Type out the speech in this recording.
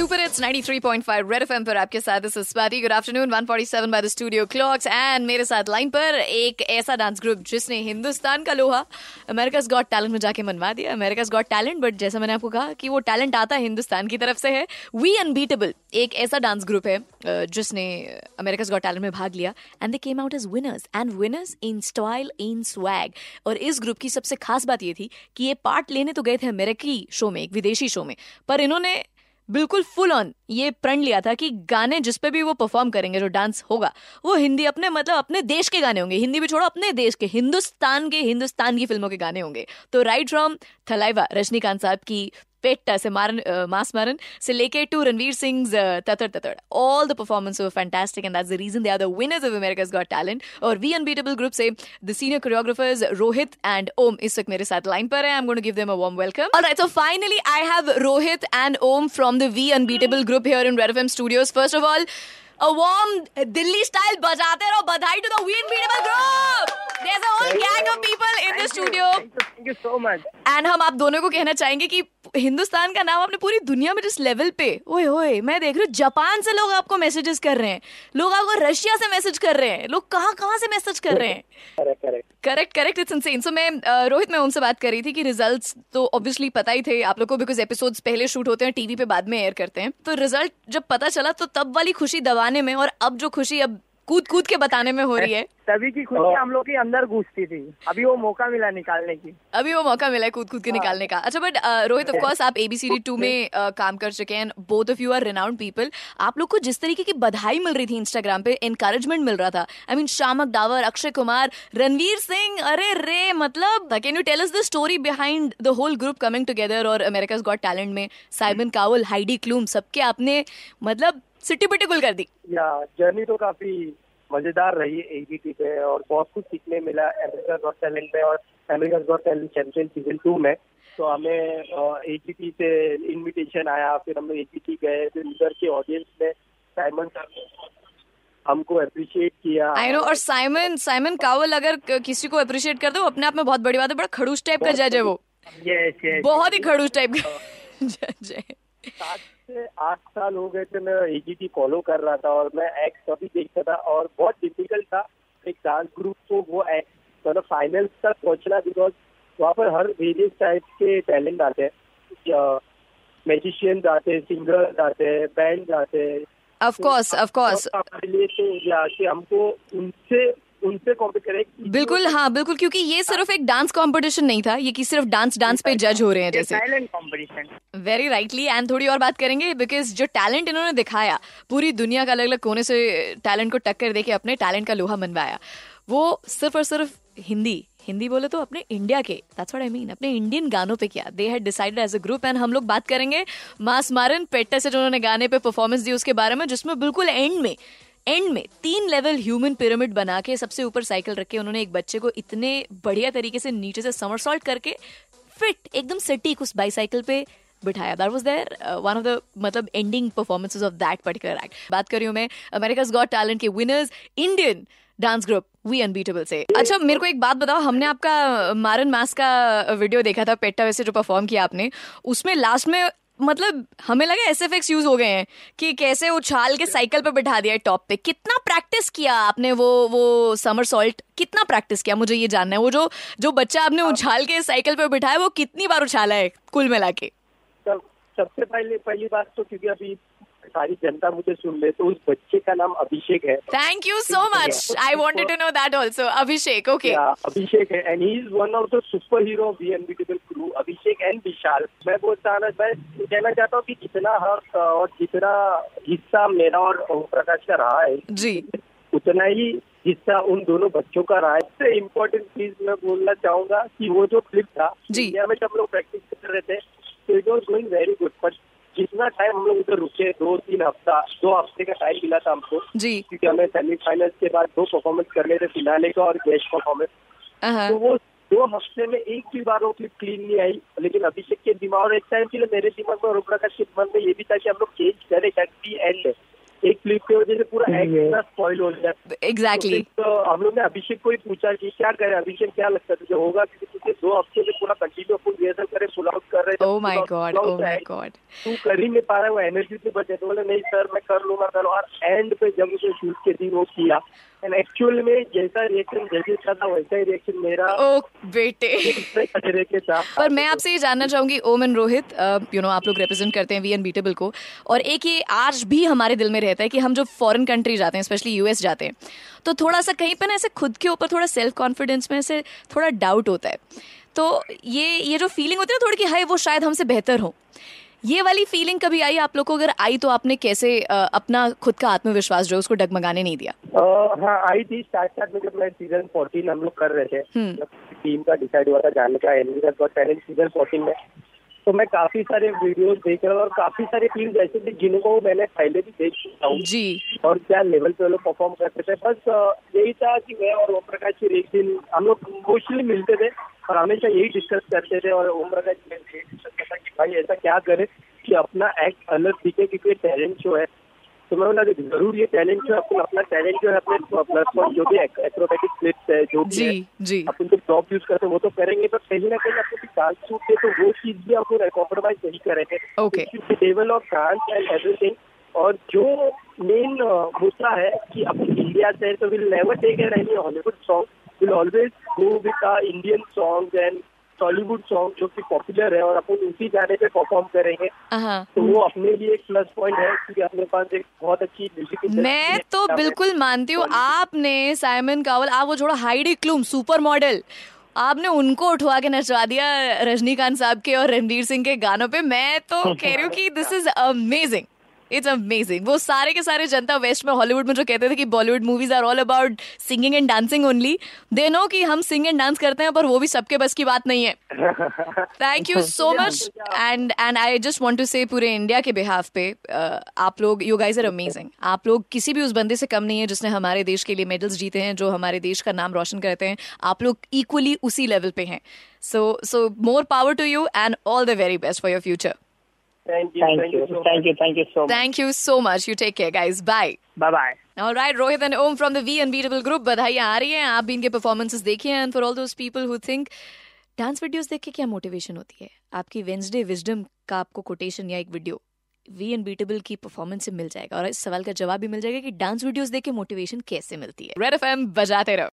Super it's 93.5 red FM पर आपके साथ इस Swati good afternoon 147 by the studio clocks and मेरे साथ लाइन पर एक ऐसा डांस ग्रुप जिसने हिंदुस्तान का लोहा अमेरिकाज गॉट टैलेंट में जाके मनवा दिया। अमेरिकाज गॉट टैलेंट बट जैसा मैंने आपको कहा कि वो टैलेंट आता है हिंदुस्तान की तरफ़ से है। वी अनबीटेबल एक ऐसा डांस ग्रुप है जिसने अमेरिकाज गॉट टैलेंट में भाग लिया। And they came out as winners and winners in style in swag और इस ग्रुप की सबसे खास बात ये थी कि ये पार्ट लेने तो गए थे अमेरिकी शो में, एक विदेशी शो में। पर इन्होंने बिल्कुल फुल ऑन ये प्रण लिया था कि गाने जिस पे भी वो परफॉर्म करेंगे, जो डांस होगा, वो हिंदी अपने मतलब अपने देश के गाने होंगे। हिंदी भी छोड़ो, अपने देश के, हिंदुस्तान के, हिंदुस्तान की फ़िल्मों के गाने होंगे। तो राइट फ्रॉम थलाइवा, रजनीकांत साहब की पेट्टा से मारन मास मारन से लेके टू रणवीर सिंह ततड़ ततड़। All the performance were fantastic and that's the reason they are the winners of America's Got Talent और वी अनबीटेबल ग्रुप से the senior choreographers Rohit and Om इस वक्त मेरे साथ लाइन पर है। I am going to give them a warm welcome alright so finally I have Rohit and Om from the V Unbeatable group here in Red FM studios first of all a warm Delhi style बजाते रहो बधाई to the We Unbeatable group. There's a whole gang of people in the studio. Thank you. So much. And हम आप दोनों को कहना चाहेंगे कि हिंदुस्तान का नाम आपने पूरी दुनिया में जिस लेवल पे ओए ओए मैं देख रही हूँ जापान से लोग आपको मैसेजेस कर रहे हैं। लोग आपको रशिया से मैसेज कर रहे हैं। लोग कहाँ कहाँ से मैसेज कर रहे हैं? Correct correct it's insane so मैं रोहित मैं उनसे बात कर रही थी कि रिजल्ट्स तो ऑब्वियसली पता ही थे। आप लोग को बिकॉज़ एपिसोड्स पहले शूट होते हैं टीवी पे बाद में एयर करते हैं। तो रिज़ल्ट जब पता चला तो तब वाली खुशी दबाने में और अब जो खुशी अब कूद कूद के बताने में हो रही है। तभी की खुशी हम लोग के अंदर घुसती थी। अभी वो मौका मिला निकालने की। अभी वो मौका मिला है कूद कूद के निकालने का। अच्छा बट रोहित ऑफ़ कोर्स आप एबीसीडी टू में uh, काम कर चुके हैं both of you are renowned people आप लोग को जिस तरीके की बधाई मिल रही थी इंस्टाग्राम पे इनकरेजमेंट मिल रहा था। आई मीन शामक डावर अक्षय कुमार रणवीर सिंह अरे रे मतलब can you tell us the story behind the whole group coming together और अमेरिकाज गॉट टैलेंट में साइमन कावल हाइडी क्लूम सबके आपने मतलब सिटी पिटी कर दी। या जर्नी तो काफ़ी मज़ेदार रही एबीटी पे और बहुत कुछ सीखने मिला अमेरिका गॉट टैलेंट में और America Got Talent champion season two में। तो हमें एबीटी से इनविटेशन आया फिर हम लोग एबीटी गए फिर उधर के ऑडियंस में साइमन सर हमको अप्रिशिएट किया। आई नो और साइमन साइमन कावल अगर किसी को अप्रिशिएट करते हो अपने आप में बहुत बड़ी बात है बड़ा खड़ूस टाइप का जज है वो। यस यस बहुत ही खड़ूस टाइप का जज है। सात से आठ साल हो गए थे मैं एजीटी फॉलो कर रहा था और मैं एक्ट कभी देखता था और बहुत डिफ़िकल्ट था एक डांस ग्रुप को वो एक्ट मतलब फाइनल तक पहुँचना बिकॉज़ वहाँ पर हर वेरियस टाइप के टैलेंट आते हैं। मैजिशियंस आते हैं सिंगर्स आते हैं बैंड आते हैं। ऑफ़ कोर्स ऑफ़ कोर्स हमारे लिए तो हमको उनसे उनसे करें बिल्कुल हाँ बिल्कुल क्योंकि ये सिर्फ़ एक डांस कंपटीशन नहीं था ये कि सिर्फ़ डांस डांस पे जज हो रहे हैं जैसे। वेरी राइटली एंड थोड़ी और बात करेंगे बिकॉज़ जो टैलेंट इन्होंने दिखाया पूरी दुनिया का अलग अलग कोने से टैलेंट को टक्कर देके अपने टैलेंट का लोहा मनवाया वो सिर्फ़ और सिर्फ़ हिंदी हिंदी बोले तो अपने इंडिया के दैट्स व्हाट आई मीन अपने इंडियन गानों पे किया। They had decided as a group and हम लोग बात करेंगे मास मारन पेट्टे से जो उन्होंने गाने पे परफॉर्मेंस दी उसके बारे में जिसमें बिल्कुल एंड में एंड में तीन लेवल ह्यूमन पिरामिड बना के सबसे ऊपर साइकिल रख के उन्होंने एक बच्चे को इतने बढ़िया तरीके से नीचे से समरसॉल्ट करके फिट एकदम सटीक उस बाईसाइकिल पे बिठाया। That was their one of the मतलब ending performances of that particular act बात कर रही हूँ मैं अमेरिकाज गॉट टैलेंट के winners Indian dance group V Unbeatable से। अच्छा मेरे को एक बात बताओ, हमने आपका मारन मास का वीडियो देखा था पेट्टा वैसे जो परफॉर्म किया आपने, उसमें लास्ट में मतलब हमें लगा एस एफ़ एक्स यूज़ हो गए हैं कि कैसे उछाल के साइकिल पे बिठा दिया है टॉप पे। कितना प्रैक्टिस किया आपने वो वो समर सॉल्ट कितना प्रैक्टिस किया? मुझे ये जानना है। वो जो जो बच्चा आपने उछाल के साइकिल पे बिठाया वो कितनी बार उछाला है कुल मिला के? सबसे पहले पहली बात तो क्योंकि अभी सारी जनता मुझे सुन ले तो उस बच्चे का नाम अभिषेक है। Thank you so much I wanted to know that also Abhishek okay Abhishek है and he is one of the super hero Unbeatable crew Abhishek and Vishal मैं बोलता हूँ मैं कहना चाहता हूँ कि जितना हक और जितना हिस्सा मेरा और ओम प्रकाश का रहा है जी। उतना ही हिस्सा उन दोनों बच्चों का रहा है। सबसे इम्पोर्टेंट चीज़ मैं बोलना चाहूँगा कि वो जो क्लिप था जी। इंडिया में जब लोग प्रैक्टिस कर रहे थे तो it was going very good but जितना टाइम हम लोग उधर रुके दो तीन हफ़्ता दो हफ़्ते का टाइम मिला था हमको। जी। क्योंकि हमें सेमीफाइनल के बाद दो परफॉर्मेंस करने थे फिनाले का और गेस्ट परफॉर्मेंस तो वो दो हफ़्ते में एक भी बार वो क्लिप क्लीन नहीं आई। लेकिन अभिषेक के दिमाग और एक टाइम के लिए मेरे दिमाग में और प्रकाश के दिमाग में ये भी था कि हम लोग चेंज करें एट दी एंड एक क्लिप की वजह से पूरा एक्ट स्पॉइल हो जाए एग्जैक्टली तो, तो हम लोग ने अभिषेक को ही पूछा कि क्या करे अभिषेक क्या लगता है तुझे होगा? क्योंकि तुझे दो हफ़्ते में पूरा रिहर्सल करे फुल आउट कर रहे oh my God oh my God तू कर ही नहीं पा रहा है वो एनर्जी से बचे। तो बोले नहीं सर मैं कर लूँगा कर। और एंड पे जब उसे शूट के दिन वो किया। एंड एक्चुअल में जैसा रिएक्शन जैसे था था वैसा ही रिएक्शन मेरा। ओ बेटे। के साथ। पर मैं आपसे ये जानना चाहूँगी Om and Rohit you know आप लोग रिप्रेजेंट करते हैं वी एन बीटेबल को। और एक ये आज भी हमारे दिल में रहता है कि हम जो फॉरेन कंट्री जाते हैं स्पेशली यूएस जाते हैं तो थोड़ा सा कहीं पर ना ऐसे खुद के ऊपर थोड़ा सेल्फ कॉन्फिडेंस में ऐसे थोड़ा डाउट होता है। तो ये ये जो फीलिंग होती है ना थोड़ी कि हाय वो शायद हमसे बेहतर हो। ये वाली फीलिंग कभी आई? आप लोग को अगर आई तो आपने कैसे आ, अपना खुद का आत्मविश्वास जो है उसको डगमगाने नहीं दिया? हाँ आई थी स्टार्ट स्टार्ट में जब मैं सीज़न फोर्टीन हम लोग कर रहे थे। टीम हम्म। का डिसाइड हुआ था जाने का टैलेंट सीज़न फोर्टीन में। तो मैं काफ़ी सारे वीडियोस देख रहा हूँ और काफ़ी सारे टीम्स ऐसे थे जिनको मैंने पहले भी देख चुका हूँ। जी। और क्या लेवल पे लोग परफॉर्म करते थे। बस यही था कि मैं और ओम प्रकाश जी एक दिन हम लोग मोस्टली मिलते थे। और हमेशा यही डिस्कस करते थे और प्रकाश जी यही डिस्कस करता कि भाई ऐसा क्या करे कि अपना एक्ट अलग दिखे क्योंकि टैलेंट जो है। तो मैं बोला ज़रूर ये टैलेंट जो है अपन अपना टैलेंट जो है अपने प्लस पॉइंट जो भी एक्रोबेटिक क्लिप्स है जो भी जी, है अपन जो टॉप यूज़ करते हैं वो तो करेंगे पर कहीं ना कहीं आपको डांस सूट है तो वो चीज़ भी आपको कॉम्प्रोमाइज नहीं करेंगे। Level of dance and everything और जो मेन मुद्दा है कि अपनी इंडिया से तो will never take any Hollywood song will always go with Indian song and Tollywood song जो कि पॉपुलर है और अपन उसी गाने पे परफॉर्म करेंगे। तो वो अपने लिए एक प्लस पॉइंट है क्योंकि अपने पास एक बहुत अच्छी म्यूज़िक मैं तो बिल्कुल मानती हूँ आपने साइमन कावल आप वो जोड़ा हाइडी क्लूम सुपर मॉडल आपने उनको उठवा के नचवा दिया रजनीकांत साहब के और रणवीर सिंह के गानों पे। मैं तो कह रही हूँ कि this is amazing it's amazing वो सारे के सारे जनता वेस्ट में हॉलीवुड में जो कहते थे कि Bollywood movies are all about singing and dancing only they know कि हम सिंग एंड डांस करते हैं पर वो भी सबके बस की बात नहीं है। Thank you so much and and I just want to say पूरे इंडिया के बिहाफ पे uh, आप लोग यू गाइज़ आर अमेजिंग आप लोग किसी भी उस बंदे से कम नहीं है जिसने हमारे देश के लिए मेडल्स जीते हैं जो हमारे देश का नाम रोशन करते हैं। आप लोग इक्वली उसी लेवल पे हैं। So so more power to you and all the very best for your future Thank you. Thank, thank you. So thank you. Thank you so much. Thank you so much. You take care, guys. Bye. Bye bye. All right, Rohit and Om from the V Unbeatable Group. बधाइयाँ आ रही हैं आप भी इनके performances देखिए and for all those people who think dance videos देख के क्या मोटिवेशन होती है आपकी वेंसडे विजडम का आपको कोटेशन या एक वीडियो वी अनबीटेबल की परफॉर्मेंस से मिल जाएगा और इस सवाल का जवाब भी मिल जाएगा कि डांस वीडियोस देख के मोटिवेशन कैसे मिलती है रेड एफ़ बजाते रहो